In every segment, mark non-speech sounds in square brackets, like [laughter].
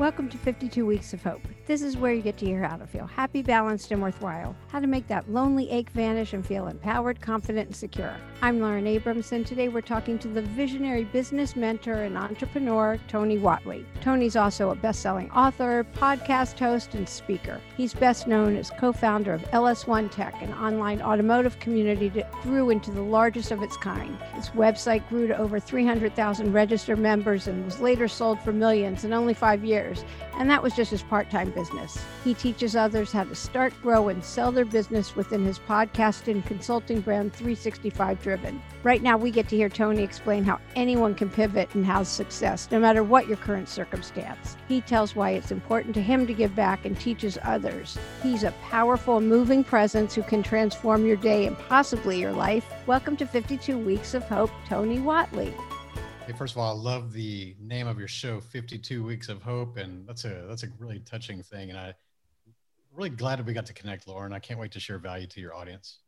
Welcome to 52 Weeks of Hope. This is where you get to hear how to feel happy, balanced, and worthwhile, how to make that lonely ache vanish and feel empowered, confident, and secure. I'm Lauren Abrams, And today we're talking to the visionary business mentor and entrepreneur, Tony Whatley. Tony's also a best selling author, podcast host, and speaker. He's best known as co founder of LS1 Tech, an online automotive community that grew into the largest of its kind. Its website grew to over 300,000 registered members and was later sold for millions in only five years years, and that was just his part time business. He teaches others how to start, grow, and sell their business within his podcast and consulting brand 365 Driven. Right now, we get to hear Tony explain how anyone can pivot and have success, no matter what your current circumstance. He tells why it's important to him to give back and teaches others. He's a powerful, moving presence who can transform your day and possibly your life. Welcome to 52 Weeks of Hope, Tony Whatley. Hey, first of all, I love the name of your show, 52 Weeks of Hope. And that's a that's a really touching thing. And I really glad that we got to connect, Lauren. I can't wait to share value to your audience.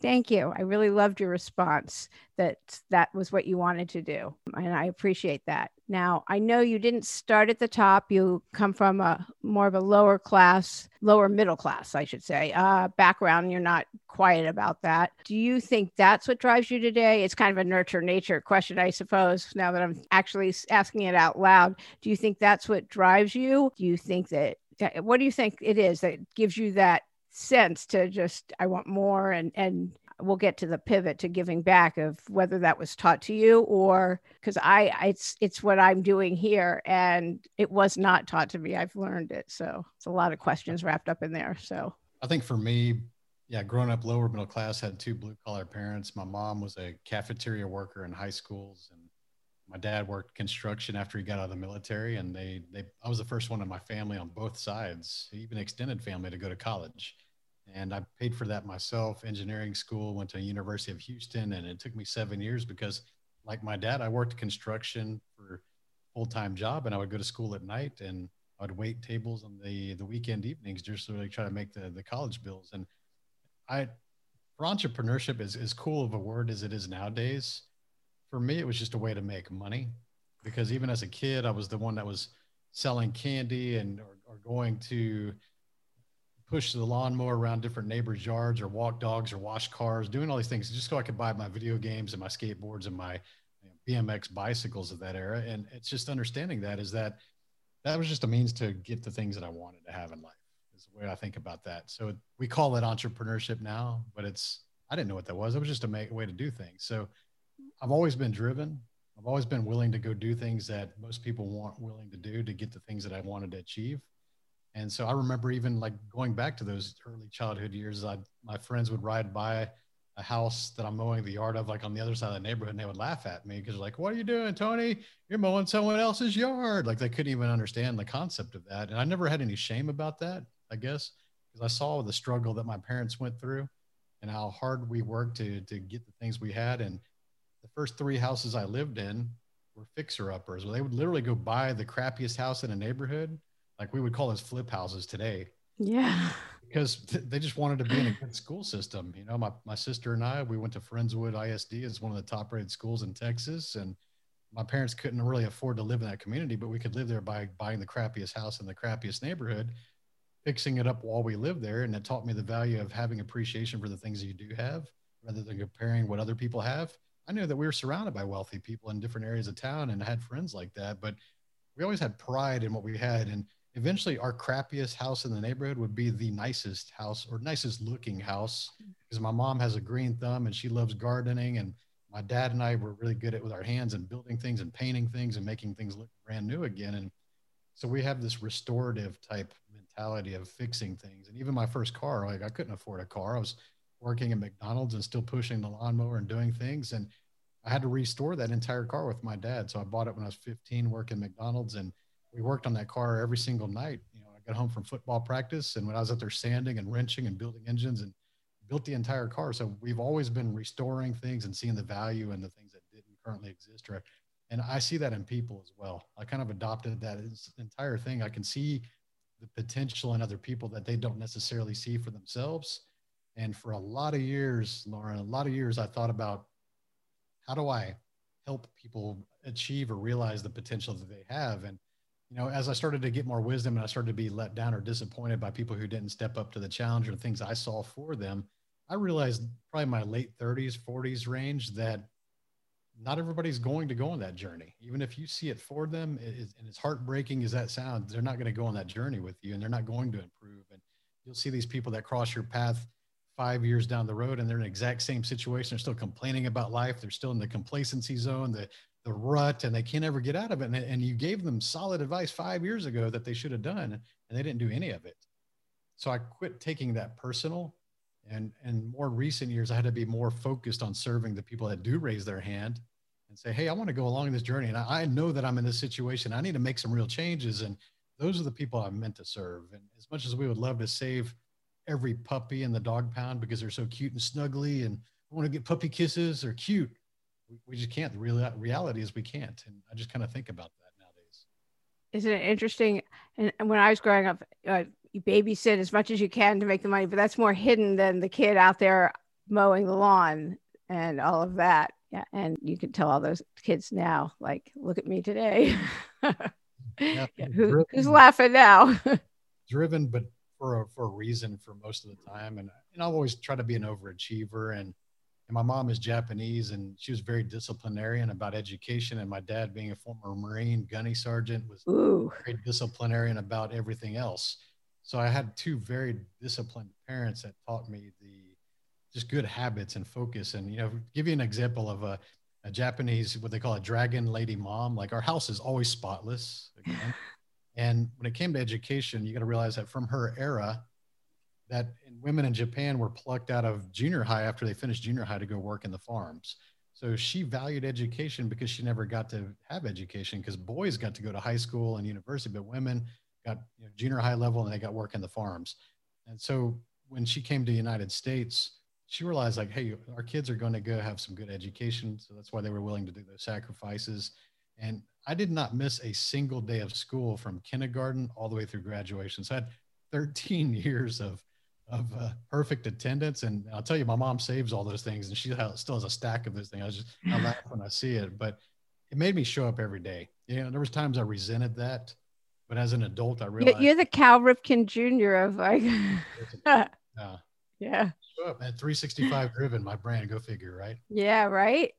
Thank you. I really loved your response that that was what you wanted to do. And I appreciate that. Now, I know you didn't start at the top. You come from a more of a lower class, lower middle class, I should say, uh, background. You're not quiet about that. Do you think that's what drives you today? It's kind of a nurture nature question, I suppose, now that I'm actually asking it out loud. Do you think that's what drives you? Do you think that what do you think it is that gives you that sense to just I want more and and we'll get to the pivot to giving back of whether that was taught to you or because I it's it's what I'm doing here and it was not taught to me. I've learned it. So it's a lot of questions wrapped up in there. So I think for me, yeah, growing up lower middle class, had two blue collar parents. My mom was a cafeteria worker in high schools and my dad worked construction after he got out of the military and they they I was the first one in my family on both sides, even extended family to go to college. And I paid for that myself, engineering school, went to University of Houston and it took me 7 years because like my dad, I worked construction for full-time job and I would go to school at night and I would wait tables on the the weekend evenings just to really try to make the the college bills. And I for entrepreneurship is as cool of a word as it is nowadays for me, it was just a way to make money. Because even as a kid, I was the one that was selling candy and or, or going to push the lawnmower around different neighbors' yards or walk dogs or wash cars, doing all these things just so I could buy my video games and my skateboards and my BMX bicycles of that era. And it's just understanding that is that that was just a means to get the things that I wanted to have in life. Is the way I think about that. So we call it entrepreneurship now, but it's I didn't know what that was. It was just a way to do things. So I've always been driven. I've always been willing to go do things that most people weren't willing to do to get the things that I wanted to achieve. And so I remember even like going back to those early childhood years, I my friends would ride by a house that I'm mowing the yard of, like on the other side of the neighborhood, and they would laugh at me because like, "What are you doing, Tony? You're mowing someone else's yard." Like they couldn't even understand the concept of that, and I never had any shame about that, I guess, because I saw the struggle that my parents went through and how hard we worked to to get the things we had, and the first three houses I lived in were fixer uppers. Well, they would literally go buy the crappiest house in a neighborhood, like we would call those flip houses today. Yeah. Because th- they just wanted to be in a good school system. You know, my, my sister and I, we went to Friendswood ISD. It's one of the top rated schools in Texas. And my parents couldn't really afford to live in that community, but we could live there by buying the crappiest house in the crappiest neighborhood, fixing it up while we lived there. And it taught me the value of having appreciation for the things that you do have rather than comparing what other people have I knew that we were surrounded by wealthy people in different areas of town and had friends like that, but we always had pride in what we had. And eventually, our crappiest house in the neighborhood would be the nicest house or nicest looking house because my mom has a green thumb and she loves gardening. And my dad and I were really good at with our hands and building things and painting things and making things look brand new again. And so we have this restorative type mentality of fixing things. And even my first car, like I couldn't afford a car. I was working at McDonald's and still pushing the lawnmower and doing things. And I had to restore that entire car with my dad. So I bought it when I was 15, working McDonald's, and we worked on that car every single night. You know, I got home from football practice, and when I was out there sanding and wrenching and building engines and built the entire car. So we've always been restoring things and seeing the value in the things that didn't currently exist. Right? And I see that in people as well. I kind of adopted that entire thing. I can see the potential in other people that they don't necessarily see for themselves and for a lot of years, Lauren, a lot of years, I thought about how do I help people achieve or realize the potential that they have. And you know, as I started to get more wisdom and I started to be let down or disappointed by people who didn't step up to the challenge or things I saw for them, I realized probably my late 30s, 40s range that not everybody's going to go on that journey. Even if you see it for them, it is, and as heartbreaking as that sounds, they're not going to go on that journey with you and they're not going to improve. And you'll see these people that cross your path five years down the road and they're in the exact same situation. They're still complaining about life. They're still in the complacency zone, the, the rut, and they can't ever get out of it. And, and you gave them solid advice five years ago that they should have done, and they didn't do any of it. So I quit taking that personal. And in more recent years, I had to be more focused on serving the people that do raise their hand and say, Hey, I want to go along this journey. And I, I know that I'm in this situation. I need to make some real changes. And those are the people I'm meant to serve. And as much as we would love to save every puppy in the dog pound because they're so cute and snuggly and want to get puppy kisses, they're cute. We, we just can't. The real reality is we can't. And I just kind of think about that nowadays. Isn't it interesting? And when I was growing up, uh, you babysit as much as you can to make the money, but that's more hidden than the kid out there mowing the lawn and all of that. Yeah. And you can tell all those kids now, like, look at me today. [laughs] yeah, Who, who's laughing now? [laughs] driven, but for a, for a reason for most of the time. And, and I've always tried to be an overachiever. And, and my mom is Japanese and she was very disciplinarian about education. And my dad, being a former Marine gunny sergeant, was Ooh. very disciplinarian about everything else. So I had two very disciplined parents that taught me the just good habits and focus. And, you know, give you an example of a, a Japanese, what they call a dragon lady mom, like our house is always spotless. Again. [laughs] and when it came to education, you got to realize that from her era, that women in Japan were plucked out of junior high after they finished junior high to go work in the farms. So she valued education because she never got to have education because boys got to go to high school and university, but women got you know, junior high level and they got work in the farms. And so when she came to the United States, she realized like, hey, our kids are going to go have some good education. So that's why they were willing to do those sacrifices. And I did not miss a single day of school from kindergarten all the way through graduation. So I had 13 [laughs] years of of uh, perfect attendance. And I'll tell you, my mom saves all those things, and she still has a stack of those things. I just I laugh when I see it, but it made me show up every day. You know, there was times I resented that, but as an adult, I realized you're the Cal Ripken Jr. of like, [laughs] [laughs] yeah, yeah. Show up at 365 driven, my brand. Go figure, right? Yeah, right.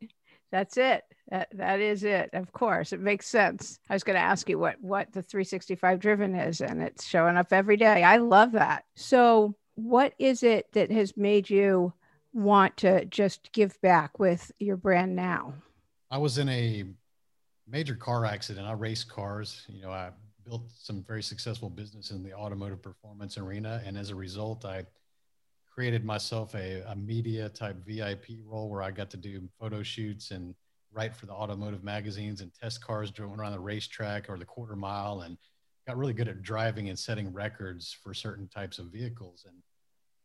That's it. That that is it. Of course, it makes sense. I was going to ask you what what the 365 driven is, and it's showing up every day. I love that. So, what is it that has made you want to just give back with your brand now? I was in a major car accident. I race cars. You know, I built some very successful business in the automotive performance arena, and as a result, I created myself a, a media type VIP role where I got to do photo shoots and write for the automotive magazines and test cars driving around the racetrack or the quarter mile and got really good at driving and setting records for certain types of vehicles. And,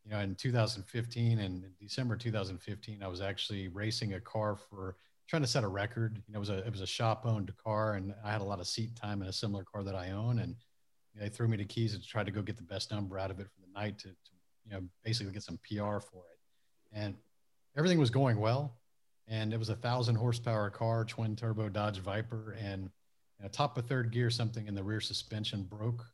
you know, in 2015 and December 2015, I was actually racing a car for trying to set a record. You know, it was a, it was a shop owned car and I had a lot of seat time in a similar car that I own. And they threw me the keys and try to go get the best number out of it for the night to, to you know, basically get some PR for it. And everything was going well. And it was a thousand horsepower car, twin turbo Dodge Viper. And top of third gear, something in the rear suspension broke,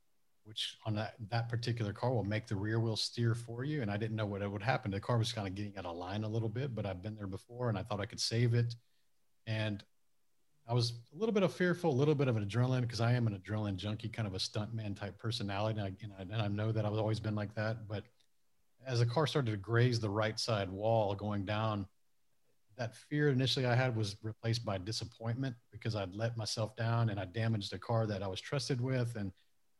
which on that, that particular car will make the rear wheel steer for you. And I didn't know what it would happen. The car was kind of getting out of line a little bit, but I've been there before and I thought I could save it. And I was a little bit of fearful, a little bit of an adrenaline because I am an adrenaline junkie, kind of a stuntman type personality. And I, and I, and I know that I've always been like that. But as the car started to graze the right side wall going down, that fear initially I had was replaced by disappointment because I'd let myself down and I damaged a car that I was trusted with. And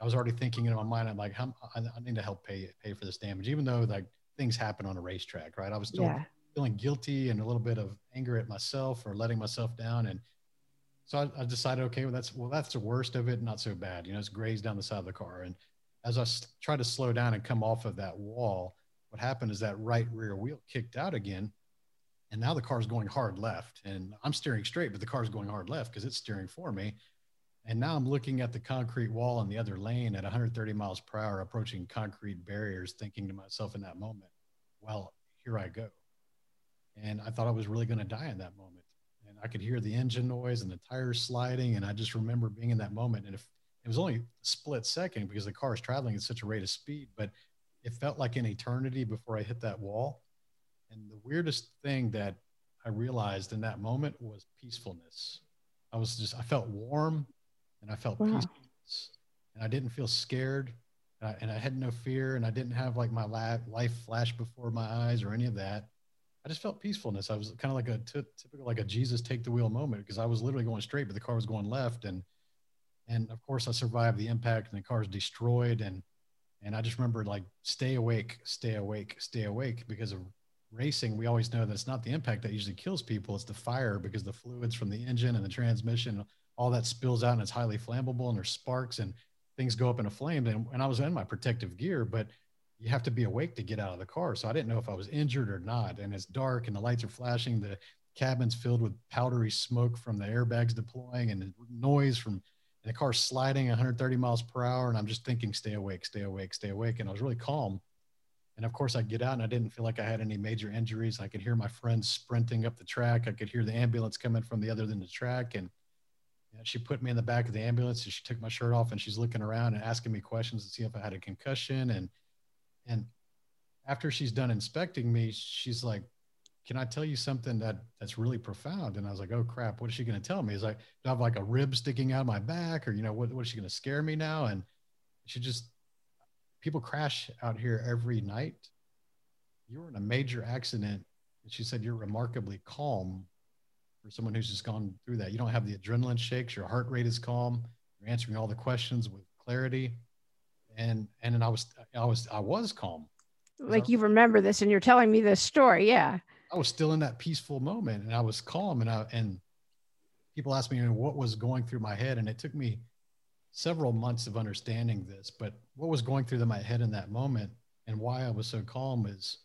I was already thinking in my mind, I'm like, I, I need to help pay pay for this damage, even though like things happen on a racetrack, right? I was still yeah. feeling guilty and a little bit of anger at myself for letting myself down. And so I, I decided, okay, well, that's well, that's the worst of it, not so bad. You know, it's grazed down the side of the car. And as I s- tried to slow down and come off of that wall, what happened is that right rear wheel kicked out again. And now the car's going hard left. And I'm steering straight, but the car's going hard left because it's steering for me. And now I'm looking at the concrete wall in the other lane at 130 miles per hour, approaching concrete barriers, thinking to myself in that moment, well, here I go. And I thought I was really going to die in that moment. And I could hear the engine noise and the tires sliding. And I just remember being in that moment. And if it was only a split second because the car is traveling at such a rate of speed, but it felt like an eternity before I hit that wall. And the weirdest thing that I realized in that moment was peacefulness. I was just, I felt warm and I felt wow. peacefulness and I didn't feel scared and I, and I, had no fear and I didn't have like my life flash before my eyes or any of that. I just felt peacefulness. I was kind of like a t- typical, like a Jesus take the wheel moment because I was literally going straight, but the car was going left. And, and of course I survived the impact and the car was destroyed. And, and I just remember like, stay awake, stay awake, stay awake because of racing. We always know that it's not the impact that usually kills people. It's the fire because the fluids from the engine and the transmission, all that spills out and it's highly flammable and there's sparks and things go up in a flame. And, and I was in my protective gear, but you have to be awake to get out of the car. So I didn't know if I was injured or not. And it's dark and the lights are flashing. The cabin's filled with powdery smoke from the airbags deploying and the noise from the car sliding 130 miles per hour. And I'm just thinking, stay awake, stay awake, stay awake. And I was really calm. And of course, I get out and I didn't feel like I had any major injuries. I could hear my friends sprinting up the track. I could hear the ambulance coming from the other end of the track. And know, she put me in the back of the ambulance and she took my shirt off and she's looking around and asking me questions to see if I had a concussion. And and after she's done inspecting me, she's like, "Can I tell you something that that's really profound?" And I was like, "Oh crap, what is she going to tell me?" Is like, "Do I have like a rib sticking out of my back, or you know, what what is she going to scare me now?" And she just, people crash out here every night. You were in a major accident, and she said you're remarkably calm for someone who's just gone through that. You don't have the adrenaline shakes. Your heart rate is calm. You're answering all the questions with clarity. And and then I was I was I was calm. Like you remember this and you're telling me this story. Yeah. I was still in that peaceful moment and I was calm and I and people asked me what was going through my head and it took me several months of understanding this, but what was going through my head in that moment and why I was so calm is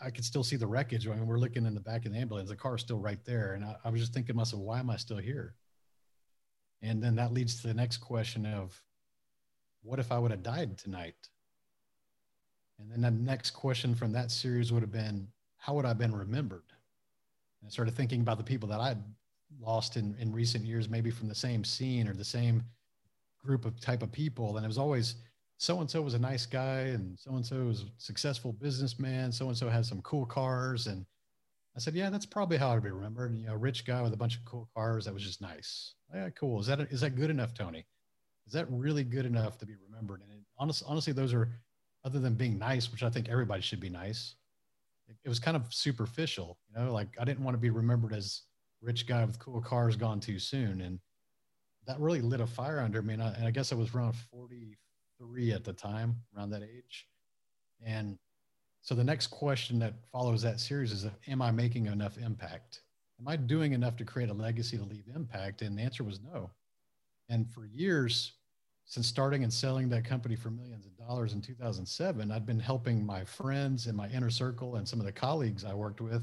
I could still see the wreckage. I mean, we're looking in the back of the ambulance. The car is still right there. And I, I was just thinking myself, why am I still here? And then that leads to the next question of what if I would have died tonight? And then the next question from that series would have been, how would I have been remembered? And I started thinking about the people that I'd lost in, in recent years, maybe from the same scene or the same group of type of people. And it was always, so and so was a nice guy and so and so was a successful businessman so and so has some cool cars and i said yeah that's probably how i'd be remembered. You know rich guy with a bunch of cool cars that was just nice. Yeah cool. Is that is that good enough tony? Is that really good enough to be remembered? And it, honest, honestly those are other than being nice which i think everybody should be nice it, it was kind of superficial you know like i didn't want to be remembered as rich guy with cool cars gone too soon and that really lit a fire under me and I, and I guess i was around 40 three at the time, around that age. And so the next question that follows that series is Am I making enough impact? Am I doing enough to create a legacy to leave impact? And the answer was no. And for years, since starting and selling that company for millions of dollars in 2007, I'd been helping my friends in my inner circle and some of the colleagues I worked with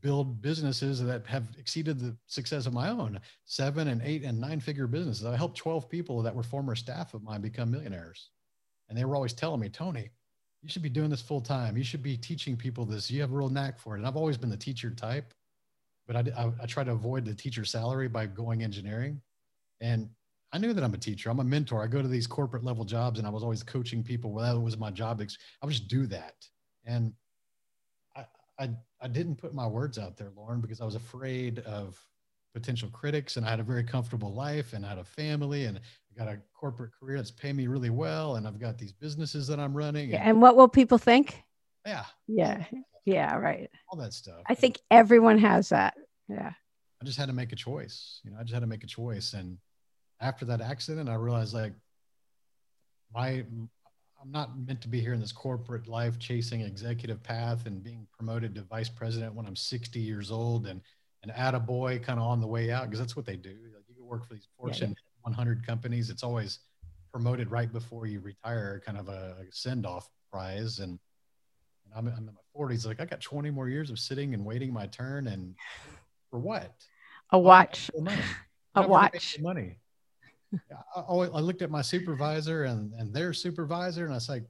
build businesses that have exceeded the success of my own seven and eight and nine figure businesses. I helped 12 people that were former staff of mine become millionaires. And they were always telling me, Tony, you should be doing this full time. You should be teaching people this. You have a real knack for it. And I've always been the teacher type, but I, I, I try to avoid the teacher salary by going engineering. And I knew that I'm a teacher. I'm a mentor. I go to these corporate level jobs and I was always coaching people. Well, that was my job. I would just do that. And I, I didn't put my words out there, Lauren, because I was afraid of potential critics and I had a very comfortable life and I had a family and I got a corporate career that's paying me really well and I've got these businesses that I'm running. And, and what will people think? Yeah. Yeah. Yeah, right. All that stuff. I think everyone has that. Yeah. I just had to make a choice. You know, I just had to make a choice. And after that accident, I realized like my I'm not meant to be here in this corporate life chasing executive path and being promoted to vice president when I'm 60 years old and an attaboy kind of on the way out because that's what they do. Like you can work for these Fortune yeah, yeah. 100 companies. It's always promoted right before you retire, kind of a, send off prize. And, and I'm, I'm, in my 40s. Like I got 20 more years of sitting and waiting my turn. And for what? A watch. A watch. Money. I, I looked at my supervisor and, and their supervisor, and I was like,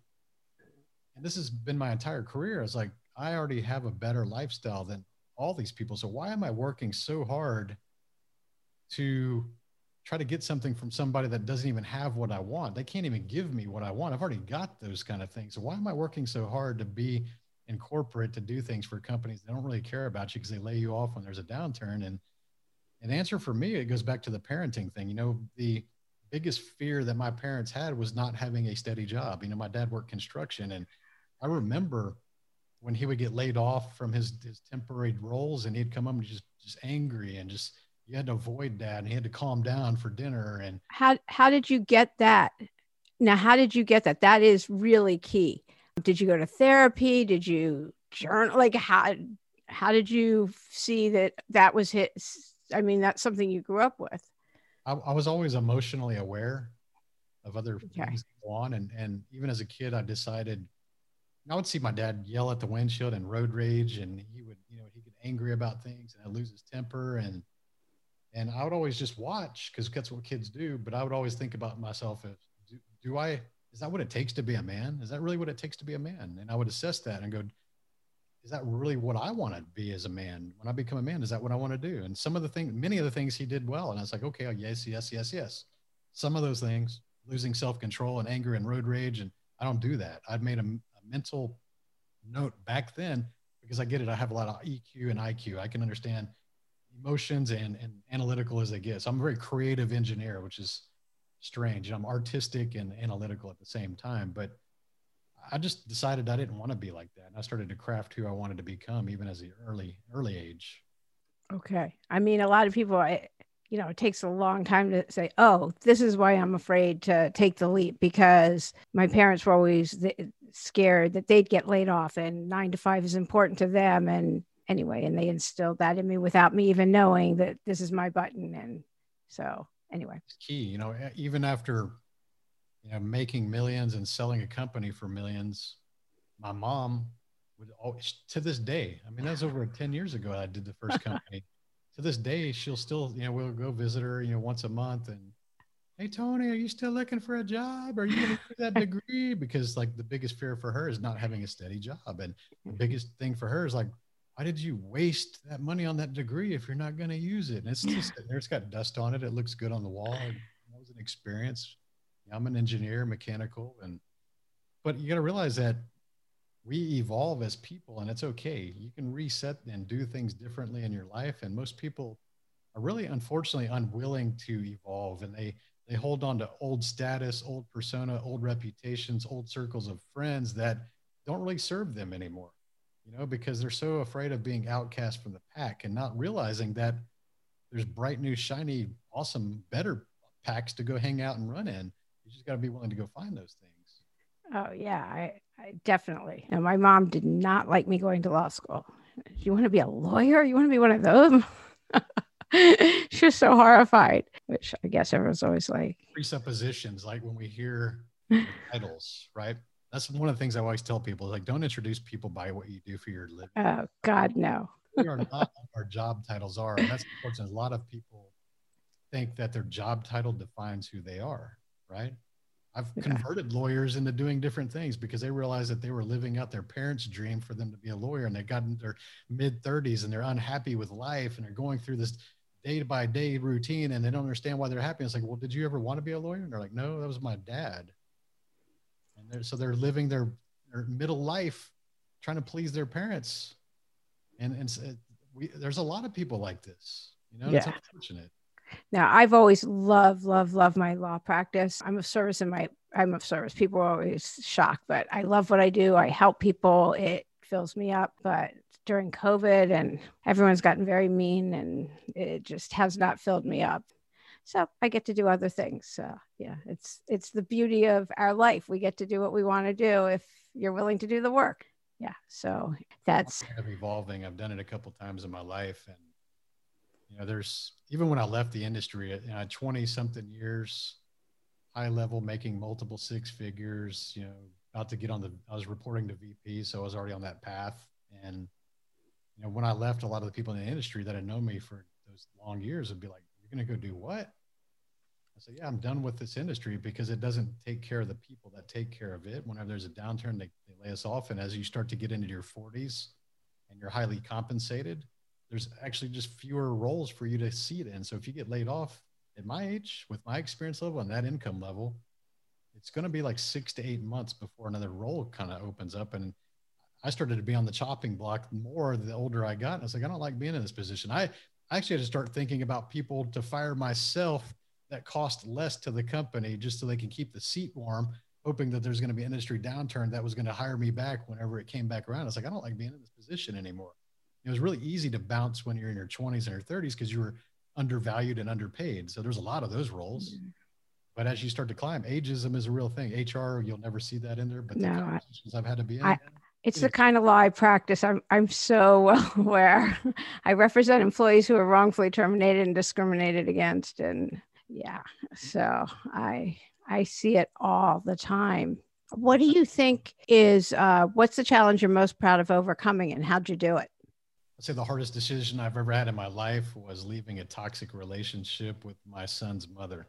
and this has been my entire career. I was like, I already have a better lifestyle than all these people. So why am I working so hard to try to get something from somebody that doesn't even have what I want. They can't even give me what I want. I've already got those kind of things. So why am I working so hard to be in corporate to do things for companies that don't really care about you because they lay you off when there's a downturn? And an answer for me, it goes back to the parenting thing. You know, the biggest fear that my parents had was not having a steady job. You know, my dad worked construction and I remember when he would get laid off from his, his temporary roles and he'd come home just, just angry and just, you had to avoid that and he had to calm down for dinner. And how, how did you get that? Now, how did you get that? That is really key. Did you go to therapy? Did you journal? Like how, how did you see that that was his? I mean, that's something you grew up with. I, I was always emotionally aware of other okay. things go on. And, and even as a kid, I decided I would see my dad yell at the windshield and road rage, and he would, you know, he get angry about things and I'd lose his temper. And, and I would always just watch because that's what kids do. But I would always think about myself as, do, do I, is that what it takes to be a man? Is that really what it takes to be a man? And I would assess that and go, is that really what I want to be as a man? When I become a man, is that what I want to do? And some of the things, many of the things he did well. And I was like, okay, oh, yes, yes, yes, yes. Some of those things, losing self-control and anger and road rage. And I don't do that. I've made a, a mental note back then because I get it. I have a lot of EQ and IQ. I can understand emotions and, and analytical as they get. So I'm a very creative engineer, which is strange. And I'm artistic and analytical at the same time, but I just decided I didn't want to be like that. And I started to craft who I wanted to become even as an early, early age. Okay. I mean, a lot of people, I, you know, it takes a long time to say, oh, this is why I'm afraid to take the leap because my parents were always scared that they'd get laid off and nine to five is important to them. And anyway, and they instilled that in me without me even knowing that this is my button. And so, anyway, it's key, you know, even after you know, making millions and selling a company for millions. My mom would always, to this day, I mean, that was over 10 years ago. I did the first [laughs] company. to this day, she'll still, you know, we'll go visit her, you know, once a month and, Hey, Tony, are you still looking for a job? Are you going to do that [laughs] degree? Because like the biggest fear for her is not having a steady job. And the biggest thing for her is like, why did you waste that money on that degree if you're not going to use it? And it's just there. It's got dust on it. It looks good on the wall. It was an experience I'm an engineer, mechanical, and but you got to realize that we evolve as people, and it's okay. You can reset and do things differently in your life, and most people are really, unfortunately, unwilling to evolve, and they they hold on to old status, old persona, old reputations, old circles of friends that don't really serve them anymore. You know, because they're so afraid of being outcast from the pack and not realizing that there's bright, new, shiny, awesome, better packs to go hang out and run in you just got to be willing to go find those things. Oh yeah, I, I definitely. And my mom did not like me going to law school. You want to be a lawyer? You want to be one of those? [laughs] she was so horrified, which I guess everyone's always like presuppositions. Like when we hear titles, right? That's one of the things I always tell people: like, don't introduce people by what you do for your living. Oh God, no. we are not our job titles are, and that's important. A lot of people think that their job title defines who they are right? I've yeah. converted lawyers into doing different things because they realized that they were living out their parents' dream for them to be a lawyer and they got in their mid 30s and they're unhappy with life and they're going through this day by day routine and they don't understand why they're happy. It's like, well, did you ever want to be a lawyer? And they're like, no, that was my dad. And they're, so they're living their, their middle life trying to please their parents. And, and we, there's a lot of people like this, you know, yeah. it's unfortunate. Now, I've always loved, loved, loved my law practice. I'm of service in my, I'm of service. People are always shocked, but I love what I do. I help people. It fills me up. But during COVID and everyone's gotten very mean and it just has not filled me up. So I get to do other things. So yeah, it's it's the beauty of our life. We get to do what we want to do if you're willing to do the work. Yeah. So that's kind of evolving. I've done it a couple times in my life and you know, there's even when I left the industry uh, at you know, 20 something years, high level, making multiple six figures, you know, about to get on the, I was reporting to VP. So I was already on that path. And, you know, when I left, a lot of the people in the industry that had known me for those long years would be like, you're going to go do what? I said, yeah, I'm done with this industry because it doesn't take care of the people that take care of it. Whenever there's a downturn, they, they lay us off. And as you start to get into your 40s and you're highly compensated, there's actually just fewer roles for you to see it in. So if you get laid off at my age, with my experience level and that income level, it's going to be like six to eight months before another role kind of opens up. And I started to be on the chopping block more the older I got. I was like, I don't like being in this position. I, I actually had to start thinking about people to fire myself that cost less to the company just so they can keep the seat warm, hoping that there's going to be industry downturn that was going to hire me back whenever it came back around. I was like, I don't like being in this position anymore. It was really easy to bounce when you're in your 20s and your 30s because you were undervalued and underpaid. So there's a lot of those roles. Mm-hmm. But as you start to climb, ageism is a real thing. HR, you'll never see that in there. But no, conversations I've had to be in. I, it's the kind of law I practice. I'm I'm so well [laughs] aware. I represent employees who are wrongfully terminated and discriminated against, and yeah, so I I see it all the time. What do you think is uh, what's the challenge you're most proud of overcoming, and how'd you do it? I'd say the hardest decision I've ever had in my life was leaving a toxic relationship with my son's mother.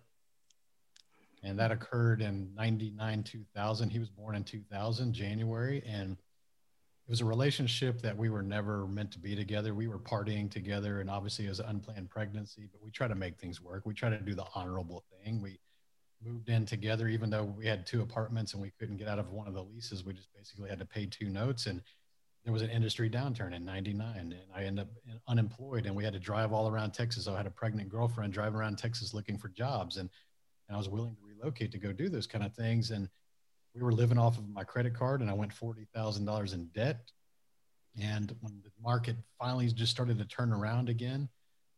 And that occurred in 99, 2000. He was born in 2000, January. And it was a relationship that we were never meant to be together. We were partying together, and obviously, it was an unplanned pregnancy, but we try to make things work. We try to do the honorable thing. We moved in together, even though we had two apartments and we couldn't get out of one of the leases. We just basically had to pay two notes. And there was an industry downturn in 99 and I ended up unemployed and we had to drive all around Texas. I had a pregnant girlfriend driving around Texas looking for jobs and, and I was willing to relocate to go do those kind of things. And we were living off of my credit card and I went $40,000 in debt. And when the market finally just started to turn around again,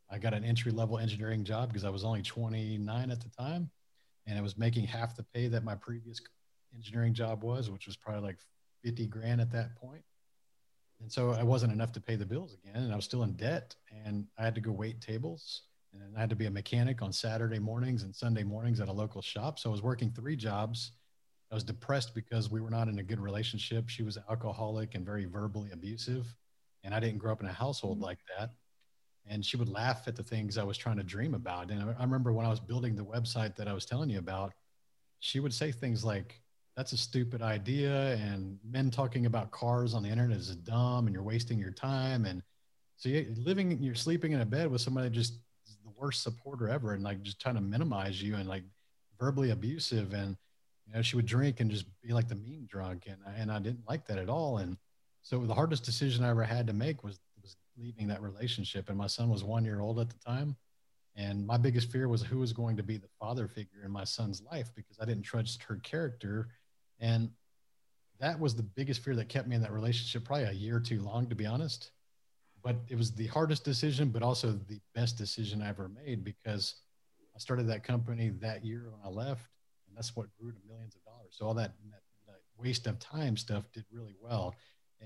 I got an entry level engineering job because I was only 29 at the time and I was making half the pay that my previous engineering job was, which was probably like 50 grand at that point and so I wasn't enough to pay the bills again, and I was still in debt, and I had to go wait tables, and I had to be a mechanic on Saturday mornings and Sunday mornings at a local shop. So I was working three jobs. I was depressed because we were not in a good relationship. She was alcoholic and very verbally abusive, and I didn't grow up in a household mm-hmm. like that. And she would laugh at the things I was trying to dream about. And I remember when I was building the website that I was telling you about, she would say things like, that's a stupid idea and men talking about cars on the internet is dumb and you're wasting your time and so you're living you're sleeping in a bed with somebody just the worst supporter ever and like just trying to minimize you and like verbally abusive and you know she would drink and just be like the mean drunk and and I didn't like that at all and so the hardest decision I ever had to make was was leaving that relationship and my son was 1 year old at the time and my biggest fear was who was going to be the father figure in my son's life because I didn't trust her character and that was the biggest fear that kept me in that relationship probably a year too long, to be honest. But it was the hardest decision, but also the best decision I ever made because I started that company that year when I left, and that's what grew to millions of dollars. So all that, that, that waste of time stuff did really well.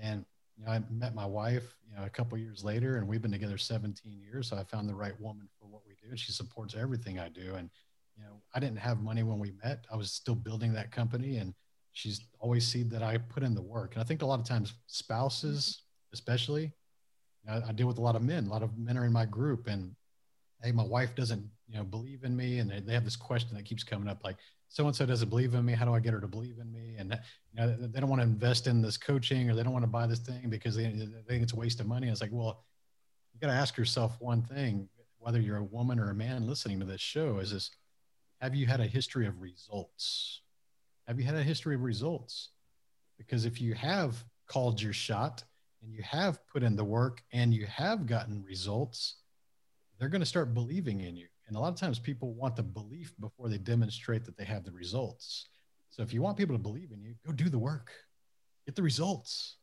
And you know, I met my wife, you know, a couple years later, and we've been together 17 years. So I found the right woman for what we do. and She supports everything I do. And you know, I didn't have money when we met. I was still building that company, and she's always seen that I put in the work. And I think a lot of times spouses, especially, I, I, deal with a lot of men. A lot of men are in my group, and hey, my wife doesn't, you know, believe in me, and they, they have this question that keeps coming up, like so and so doesn't believe in me. How do I get her to believe in me? And you know, they don't want to invest in this coaching, or they don't want to buy this thing because they, they think it's a waste of money. And it's like, well, you got to ask yourself one thing: whether you're a woman or a man listening to this show, is this: have you had a history of results? Have you had a history of results? Because if you have called your shot and you have put in the work and you have gotten results, they're going to start believing in you. And a lot of times people want the belief before they demonstrate that they have the results. So if you want people to believe in you, go do the work, get the results.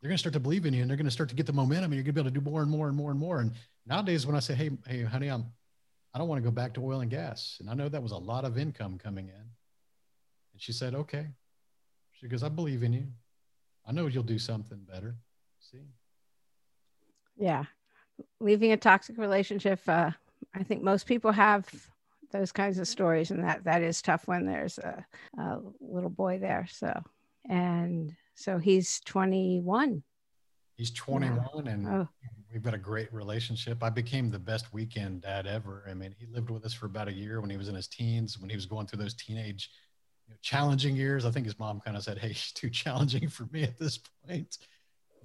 They're going to start to believe in you and they're going to start to get the momentum and you're going to be able to do more and more and more and more. And nowadays, when I say, Hey, Hey, honey, I'm, I don't want to go back to oil and gas. And I know that was a lot of income coming in and she said, Okay. She goes, I believe in you. I know you'll do something better. See? Yeah. Leaving a toxic relationship, uh, I think most people have those kinds of stories, and that that is tough when there's a, a little boy there. So, and so he's 21. He's 21, yeah. and oh. we've got a great relationship. I became the best weekend dad ever. I mean, he lived with us for about a year when he was in his teens, when he was going through those teenage you know, challenging years. I think his mom kind of said, "Hey, he's [laughs] too challenging for me at this point."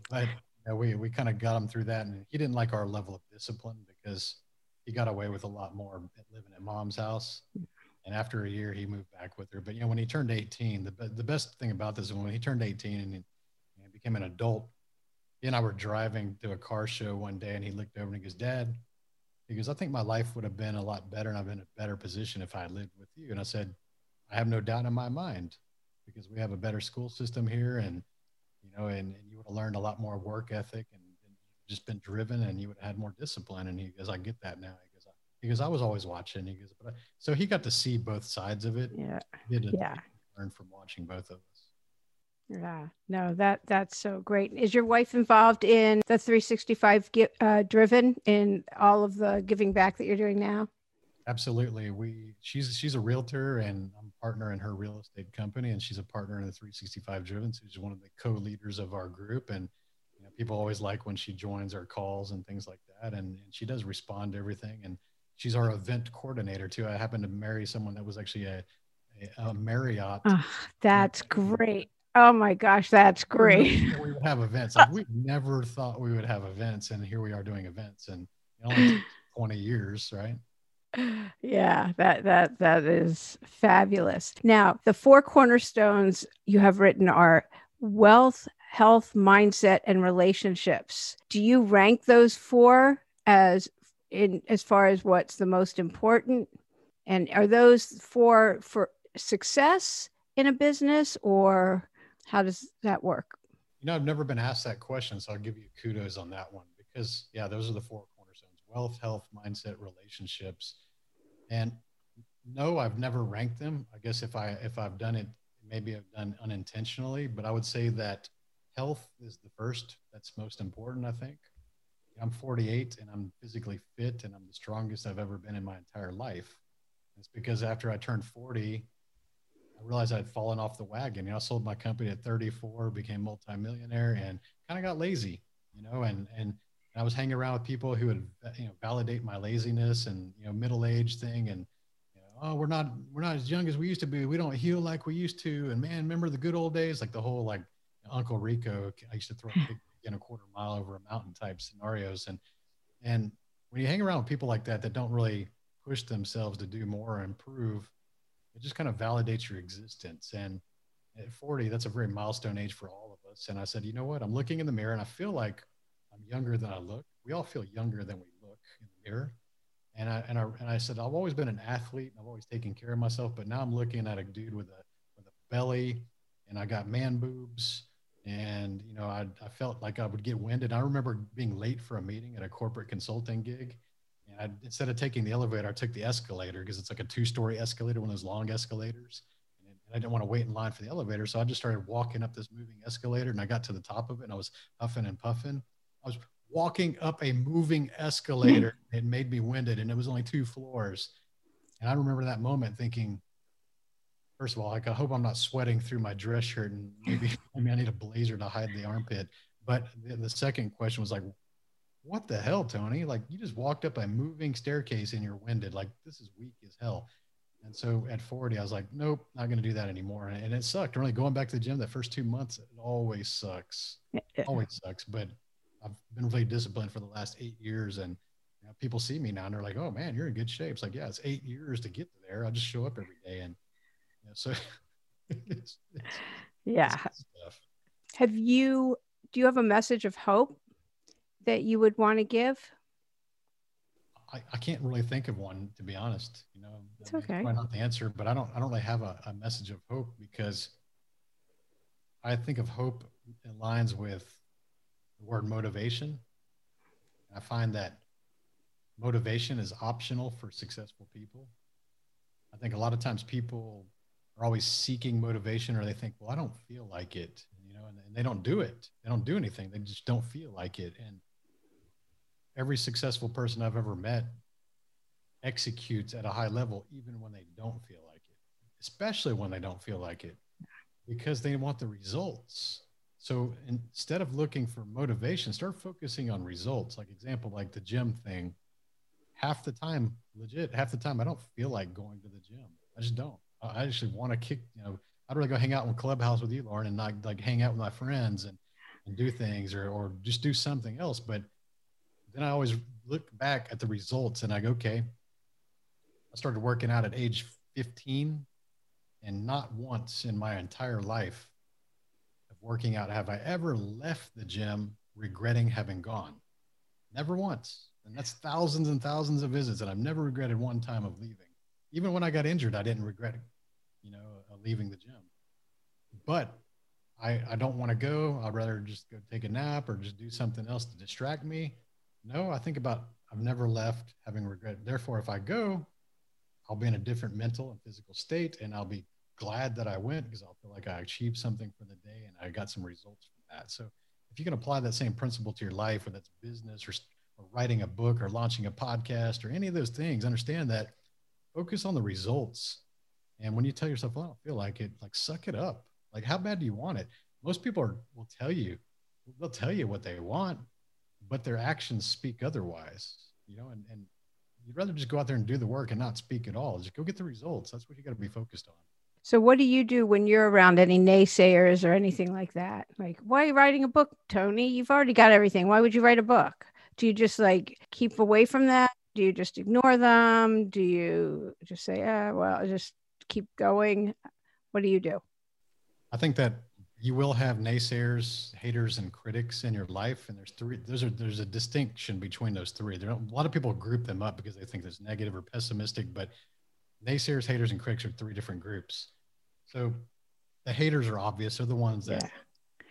But you know, we we kind of got him through that, and he didn't like our level of discipline because he got away with a lot more living at mom's house. And after a year, he moved back with her. But you know, when he turned 18, the the best thing about this is when he turned 18 and he, became an adult. He and I were driving to a car show one day, and he looked over and he goes, "Dad," he goes, "I think my life would have been a lot better, and I've been in a better position if I had lived with you." And I said, "I have no doubt in my mind, because we have a better school system here, and you know, and, and you would have learned a lot more work ethic and, and just been driven, and you would have had more discipline." And he goes, "I get that now." because I was always watching. He goes, but I, so he got to see both sides of it. Yeah. He did yeah. learn from watching both of us. Yeah, no, that that's so great. Is your wife involved in the 365 uh, driven in all of the giving back that you're doing now? Absolutely. We she's she's a realtor and I'm a partner in her real estate company and she's a partner in the 365 driven. So she's one of the co-leaders of our group and you know, people always like when she joins our calls and things like that and, and she does respond to everything and she's our event coordinator too. I happened to marry someone that was actually a, a, a Marriott. Oh, that's great. Oh my gosh, that's great. We would have events. [laughs] Like we never thought we would have events, and here we are doing events, and only twenty years, right? Yeah, that that that is fabulous. Now, the four cornerstones you have written are wealth, health, mindset, and relationships. Do you rank those four as in as far as what's the most important and are those for for success in a business or how does that work you know i've never been asked that question so i'll give you kudos on that one because yeah those are the four wealth health mindset relationships and no i've never ranked them i guess if i if i've done it maybe i've done unintentionally but i would say that health is the first that's most important i think I'm 48 and I'm physically fit and I'm the strongest I've ever been in my entire life. It's because after I turned 40, I realized I'd fallen off the wagon. You know, I sold my company at 34, became multimillionaire, and kind of got lazy. You know, and and I was hanging around with people who would uh, you know validate my laziness and you know middle age thing and you know, oh we're not we're not as young as we used to be. We don't heal like we used to. And man, remember the good old days? Like the whole like Uncle Rico. I used to throw a big [laughs] in a quarter mile over a mountain type scenarios. And and when you hang around with people like that that don't really push themselves to do more or improve, it just kind of validates your existence. And at 40, that's a very milestone age for all of us. And I said, you know what? I'm looking in the mirror and I feel like I'm younger than I look. We all feel younger than we look in the mirror. And I and I and I said, I've always been an athlete. I've always taken care of myself, but now I'm looking at a dude with a with a belly and I got man boobs and you know I, I felt like i would get winded i remember being late for a meeting at a corporate consulting gig and I, instead of taking the elevator i took the escalator because it's like a two-story escalator one of those long escalators and i didn't want to wait in line for the elevator so i just started walking up this moving escalator and i got to the top of it and i was puffing and puffing i was walking up a moving escalator it made me winded and it was only two floors and i remember that moment thinking first of all, like I hope I'm not sweating through my dress shirt and maybe [laughs] I mean I need a blazer to hide the armpit. But the, the second question was like, what the hell, Tony? Like you just walked up a moving staircase and you're winded. Like this is weak as hell. And so at 40, I was like, nope, not going to do that anymore. And, it sucked. Really going back to the gym the first two months, it always sucks. It always sucks. But I've been really disciplined for the last eight years. And you know, people see me now and they're like, oh man, you're in good shape. It's like, yeah, it's eight years to get there. I just show up every day. And so, [laughs] it's, it's, yeah. It's have you, do you have a message of hope that you would want to give? I, I can't really think of one to be honest. You know, it's okay. Probably not the answer, but I don't I don't really have a, a message of hope because I think of hope aligns with the word motivation. I find that motivation is optional for successful people. I think a lot of times people are always seeking motivation or they think, well, I don't feel like it, you know, and, and they don't do it. They don't do anything. They just don't feel like it. And every successful person I've ever met executes at a high level, even when they don't feel like it, especially when they don't feel like it, because they want the results. So instead of looking for motivation, start focusing on results. Like example, like the gym thing. Half the time, legit, half the time I don't feel like going to the gym. I just don't. I actually want to kick, you know, I'd rather go hang out in clubhouse with you, Lauren, and not like hang out with my friends and, and do things or, or just do something else. But then I always look back at the results and I go, okay, I started working out at age 15 and not once in my entire life working out have I ever left the gym regretting having gone. Never once. And that's thousands and thousands of visits. And I've never regretted one time of leaving. Even when I got injured, I didn't regret, you know, uh, leaving the gym. But I, I don't want to go. I'd rather just go take a nap or just do something else to distract me. No, I think about I've never left having regret. Therefore, if I go, I'll be in a different mental and physical state and I'll be glad that I went because I'll feel like I achieved something for the day and I got some results from that. So if you can apply that same principle to your life, whether that's business or, or writing a book or launching a podcast or any of those things, understand that focus on the results. And when you tell yourself, well, I don't feel like it, like suck it up. Like, how bad do you want it? Most people are, will tell you, they'll tell you what they want, but their actions speak otherwise, you know, and, and you'd rather just go out there and do the work and not speak at all. Just go get the results. That's what you got to be focused on. So, what do you do when you're around any naysayers or anything like that? Like, why are you writing a book, Tony? You've already got everything. Why would you write a book? Do you just like keep away from that? Do you just ignore them? Do you just say, ah, well, just keep going? What do you do? I think that you will have naysayers, haters, and critics in your life, and there's three. There's a there's a distinction between those three. There, a lot of people group them up because they think there's negative or pessimistic, but naysayers, haters, and critics are three different groups. So the haters are obvious. They're the ones that yeah.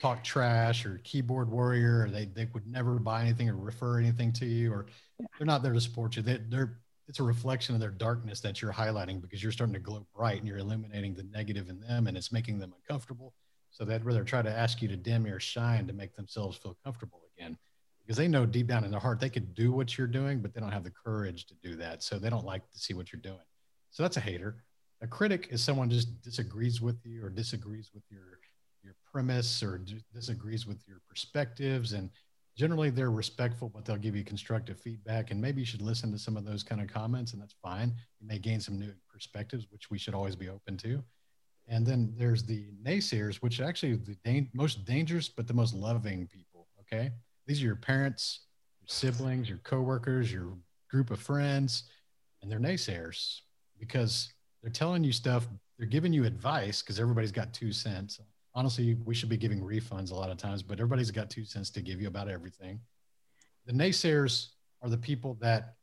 talk trash or keyboard warrior, or they they would never buy anything or refer anything to you, or yeah. they're not there to support you. They, they're it's a reflection of their darkness that you're highlighting because you're starting to glow bright and you're illuminating the negative in them and it's making them uncomfortable. So they'd rather try to ask you to dim your shine to make themselves feel comfortable again because they know deep down in their heart they could do what you're doing, but they don't have the courage to do that. So they don't like to see what you're doing. So that's a hater. A critic is someone just disagrees with you or disagrees with your your premise or d- disagrees with your perspectives and generally they're respectful, but they'll give you constructive feedback. And maybe you should listen to some of those kind of comments, and that's fine. You may gain some new perspectives, which we should always be open to. And then there's the naysayers, which actually the da- most dangerous, but the most loving people. Okay. These are your parents, your siblings, your coworkers, your group of friends, and they're naysayers because they're telling you stuff. They're giving you advice because everybody's got two cents honestly, we should be giving refunds a lot of times, but everybody's got two cents to give you about everything. The naysayers are the people that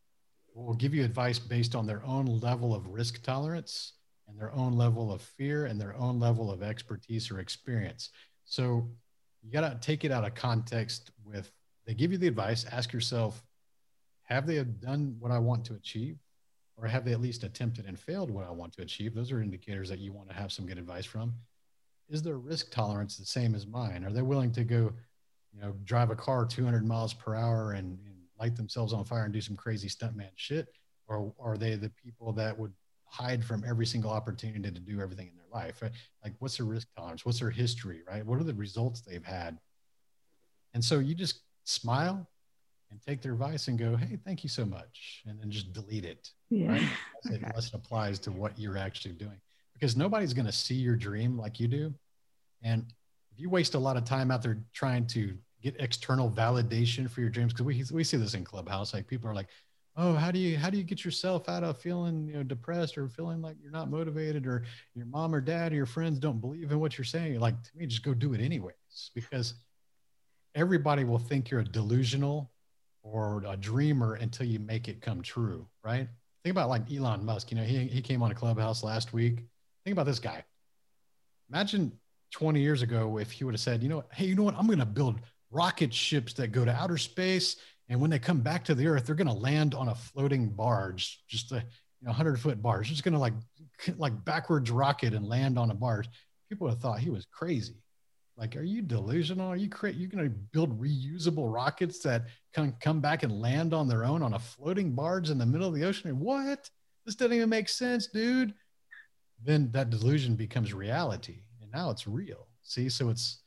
will give you advice based on their own level of risk tolerance and their own level of fear and their own level of expertise or experience. So you got to take it out of context with they give you the advice, ask yourself, have they done what I want to achieve? Or have they at least attempted and failed what I want to achieve? Those are indicators that you want to have some good advice from is their risk tolerance the same as mine? Are they willing to go, you know, drive a car 200 miles per hour and, and light themselves on fire and do some crazy stuntman shit? Or are they the people that would hide from every single opportunity to do everything in their life? Uh, like, what's their risk tolerance? What's their history, right? What are the results they've had? And so you just smile and take their advice and go, hey, thank you so much. And then just delete it. Yeah. Right? [laughs] Okay. Unless it applies to what you're actually doing because nobody's going to see your dream like you do. And if you waste a lot of time out there trying to get external validation for your dreams, because we, we see this in Clubhouse, like people are like, oh, how do you how do you get yourself out of feeling you know depressed or feeling like you're not motivated or your mom or dad or your friends don't believe in what you're saying? Like, to me, just go do it anyways, because everybody will think you're a delusional or a dreamer until you make it come true, right? Think about like Elon Musk. You know, he he came on a clubhouse last week Think about this guy. Imagine 20 years ago if he would have said, you know, hey, you know what? I'm going to build rocket ships that go to outer space. And when they come back to the earth, they're going to land on a floating barge, just a you know, 100 foot barge. Just going to like, [laughs] like backwards rocket and land on a barge. People would have thought he was crazy. Like, are you delusional? Are you crazy? You're going to build reusable rockets that can come back and land on their own on a floating barge in the middle of the ocean? What? This doesn't even make sense, dude then that delusion becomes reality and now it's real see so it's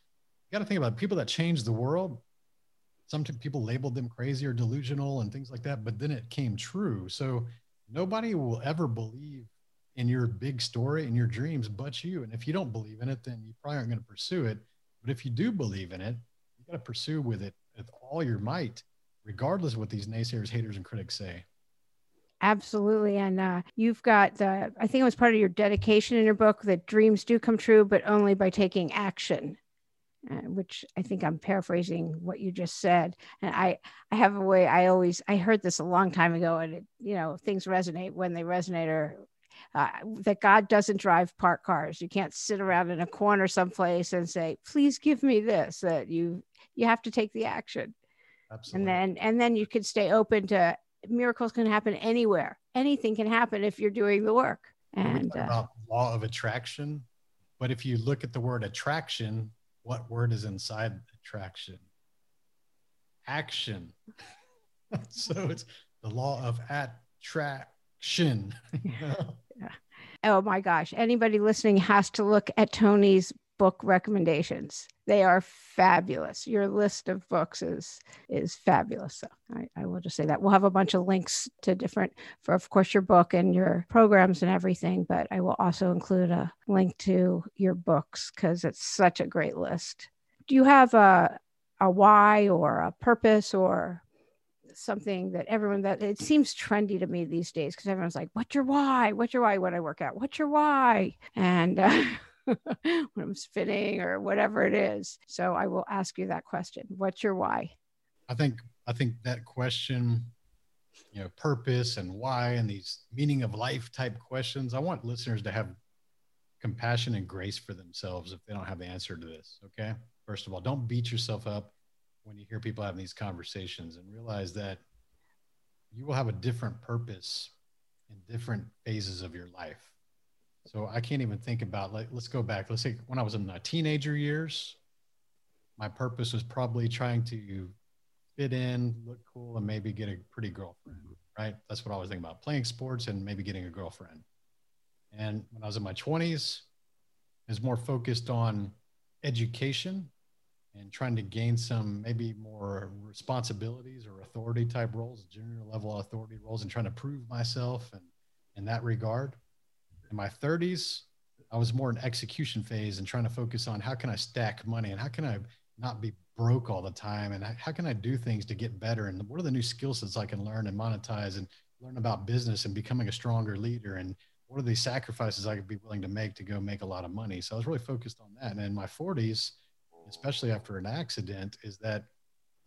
you got to think about people that change the world some people labeled them crazy or delusional and things like that but then it came true so nobody will ever believe in your big story and your dreams but you and if you don't believe in it then you probably aren't going to pursue it but if you do believe in it you got to pursue with it with all your might regardless of what these naysayers, haters, and critics say. Absolutely. And uh, you've got the, I think it was part of your dedication in your book that dreams do come true, but only by taking action. Uh, which I think I'm paraphrasing what you just said. And I, I have a way I always I heard this a long time ago, and it, you know things resonate when they resonate, or uh, that God doesn't drive parked cars. You can't sit around in a corner someplace and say, "Please give me this." That you you have to take the action. Absolutely. And then and then you can stay open to miracles can happen anywhere. Anything can happen if you're doing the work. And uh, law of attraction, but if you look at the word attraction, what word is inside attraction? Action. [laughs] so it's the law of attraction. yeah. [laughs] Oh my gosh. Anybody listening has to look at Tony's book recommendations. They are fabulous. Your list of books is is fabulous. So I, I, will just say that we'll have a bunch of links to different for of course your book and your programs and everything, but I will also include a link to your books because it's such a great list. Do you have a a why or a purpose or something that everyone that it seems trendy to me these days because everyone's like, "What's your why? What's your why?" When I work out, "What's your why?" And uh, [laughs] when I'm spinning or whatever it is. So I will ask you that question. What's your why? I think I think that question, you know, purpose and why and these meaning of life type questions. I want listeners to have compassion and grace for themselves if they don't have the answer to this. Okay. First of all, don't beat yourself up when you hear people having these conversations and realize that you will have a different purpose in different phases of your life. So I can't even think about like let's go back. Let's say when I was in my teenager years, my purpose was probably trying to fit in, look cool, and maybe get a pretty girlfriend. Right? That's what I was thinking about: playing sports and maybe getting a girlfriend. And when I was in my 20s, I was more focused on education and trying to gain some maybe more responsibilities or authority type roles, junior level authority roles, and trying to prove myself and in that regard in my 30s, I was more in execution phase and trying to focus on how can I stack money and how can I not be broke all the time and how can I do things to get better and what are the new skill sets I can learn and monetize and learn about business and becoming a stronger leader and what are the sacrifices I could be willing to make to go make a lot of money. So I was really focused on that. And in my 40s, especially after an accident, is that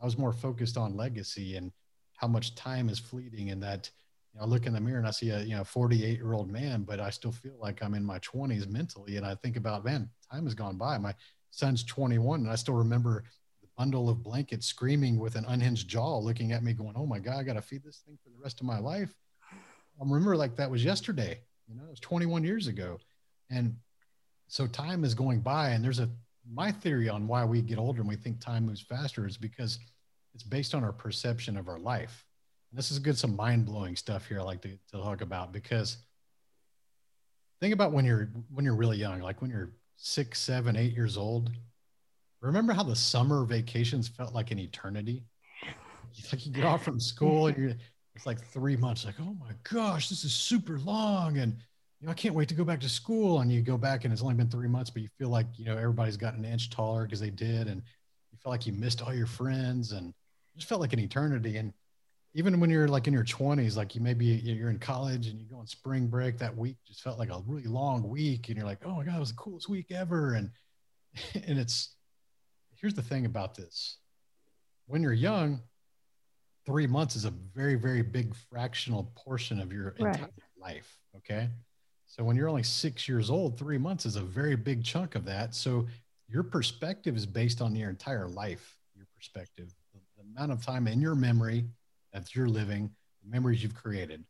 I was more focused on legacy and how much time is fleeting and that you know, I look in the mirror and I see a you know 48 year old man, but I still feel like I'm in my 20s mentally. And I think about, man, time has gone by. My son's 21, and I still remember the bundle of blankets screaming with an unhinged jaw, looking at me, going, "Oh my God, I got to feed this thing for the rest of my life." I remember like that was yesterday. You know, it was 21 years ago, and so time is going by. And there's a my theory on why we get older and we think time moves faster is because it's based on our perception of our life And this is good, some mind blowing stuff here I like to, to talk about because think about when you're when you're really young, like when you're six, seven, eight years old. Remember how the summer vacations felt like an eternity? It's like you get off from school and you're it's like three months, like, oh my gosh, this is super long. And you know, I can't wait to go back to school. And you go back and it's only been three months, but you feel like, you know, everybody's gotten an inch taller because they did. And you feel like you missed all your friends and it just felt like an eternity. And even when you're like in your 20s like you maybe you're in college and you go on spring break that week just felt like a really long week and you're like oh my god it was the coolest week ever and [laughs] and it's here's the thing about this when you're young three months is a very very big fractional portion of your right. entire life okay so when you're only six years old three months is a very big chunk of that so your perspective is based on your entire life your perspective the, the amount of time in your memory that's your living, the memories you've created.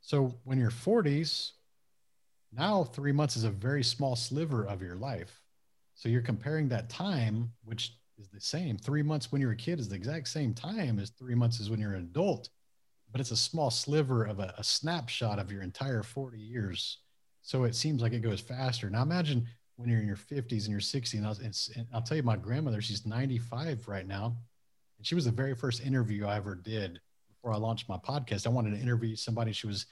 So when you're 40s, now three months is a very small sliver of your life. So you're comparing that time, which is the same. Three months when you're a kid is the exact same time as three months is when you're an adult, but it's a small sliver of a, a snapshot of your entire 40 years. So it seems like it goes faster. Now imagine when you're in your 50s and your 60s. And I'll, and I'll tell you, my grandmother, she's 95 right now. And she was the very first interview I ever did before I launched my podcast, I wanted to interview somebody. She was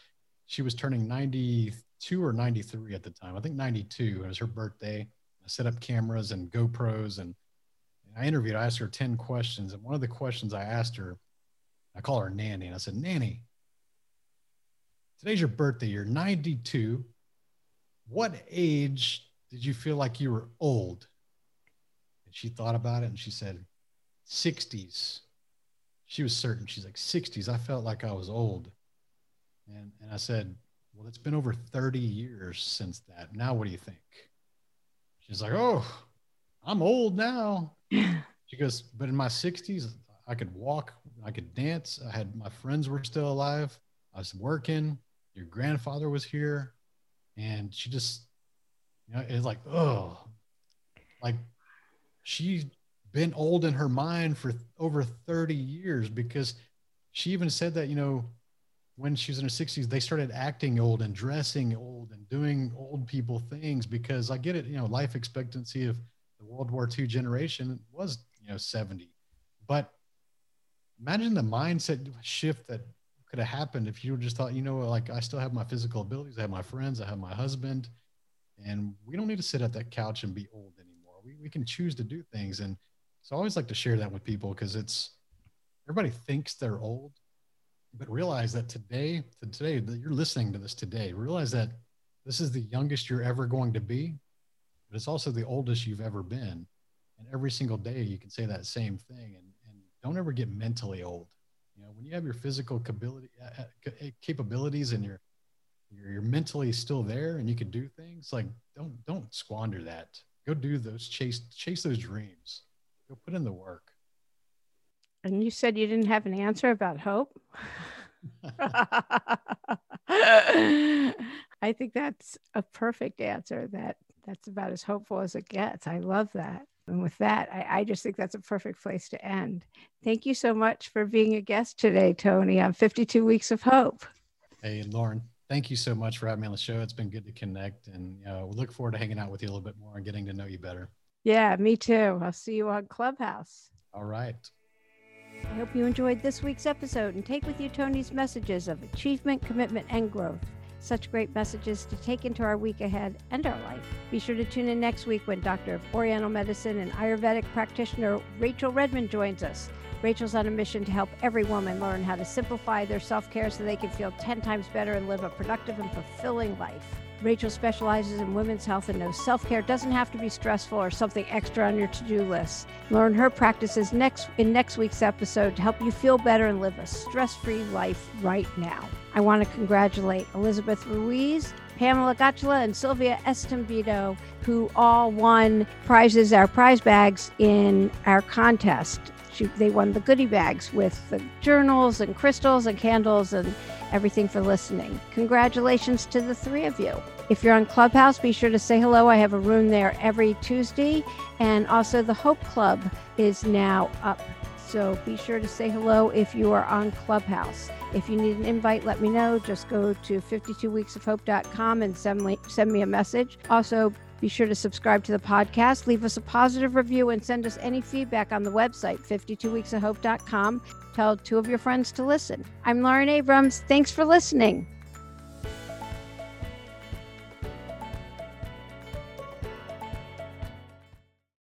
she was turning 92 or 93 at the time. I think 92. It was her birthday. I set up cameras and GoPros and I interviewed. I asked her 10 questions. And one of the questions I asked her I call her Nanny. And I said, Nanny, today's your birthday. You're 92. What age did you feel like you were old? And she thought about it and she said, 60s. She was certain. She's like, 60s. I felt like I was old. And, and I said, Well, it's been over 30 years since that. Now, what do you think? She's like, Oh, I'm old now. [clears throat] she goes, But in my 60s, I could walk, I could dance. I had my friends were still alive. I was working. Your grandfather was here. And she just, you know, it's like, oh, like she's been old in her mind for over 30 years because she even said that, you know, when she was in her 60s, they started acting old and dressing old and doing old people things because I get it, you know, life expectancy of the World War II generation was, you know, 70. But imagine the mindset shift that could have happened if you just thought, you know, like I still have my physical abilities, I have my friends, I have my husband, and we don't need to sit at that couch and be old anymore. We, we can choose to do things. And so I always like to share that with people because it's everybody thinks they're old, but realize that today, today that you're listening to this today, realize that this is the youngest you're ever going to be, but it's also the oldest you've ever been. And every single day you can say that same thing. And don't ever get mentally old. You know, when you have your physical capability, uh, uh, uh, capabilities and you're, you're, you're mentally still there and you can do things like don't don't squander that. Go do those chase chase those dreams. Go put in the work. And you said you didn't have an answer about hope. [laughs] I think that's a perfect answer. That that's about as hopeful as it gets. I love that. And with that, I, I, just think that's a perfect place to end. Thank you so much for being a guest today, Tony, on 52 Weeks of Hope. Hey, Lauren, thank you so much for having me on the show. It's been good to connect, and you know, we look forward to hanging out with you a little bit more and getting to know you better. Yeah, me too. I'll see you on Clubhouse. All right. I hope you enjoyed this week's episode and take with you Tony's messages of achievement, commitment, and growth such great messages to take into our week ahead and our life. Be sure to tune in next week when Doctor of Oriental Medicine and Ayurvedic practitioner Rachel Redmond joins us. Rachel's on a mission to help every woman learn how to simplify their self care so they can feel 10 times better and live a productive and fulfilling life. Rachel specializes in women's health and knows self care doesn't have to be stressful or something extra on your to do list. Learn her practices next in next week's episode to help you feel better and live a stress free life right now. I want to congratulate Elizabeth Ruiz, Pamela Gachula, and Sylvia Estambido, who all won prizes, our prize bags in our contest. She, they won the goodie bags with the journals and crystals and candles and everything for listening. Congratulations to the three of you. If you're on Clubhouse, be sure to say hello. I have a room there every Tuesday. And also, the Hope Club is now up. So be sure to say hello if you are on Clubhouse. If you need an invite, let me know. Just go to 52weeksofhope.com and send me, send me a message. Also, be sure to subscribe to the podcast, leave us a positive review, and send us any feedback on the website, 52weeksofhope.com. Tell two of your friends to listen. I'm Lauren Abrams. Thanks for listening.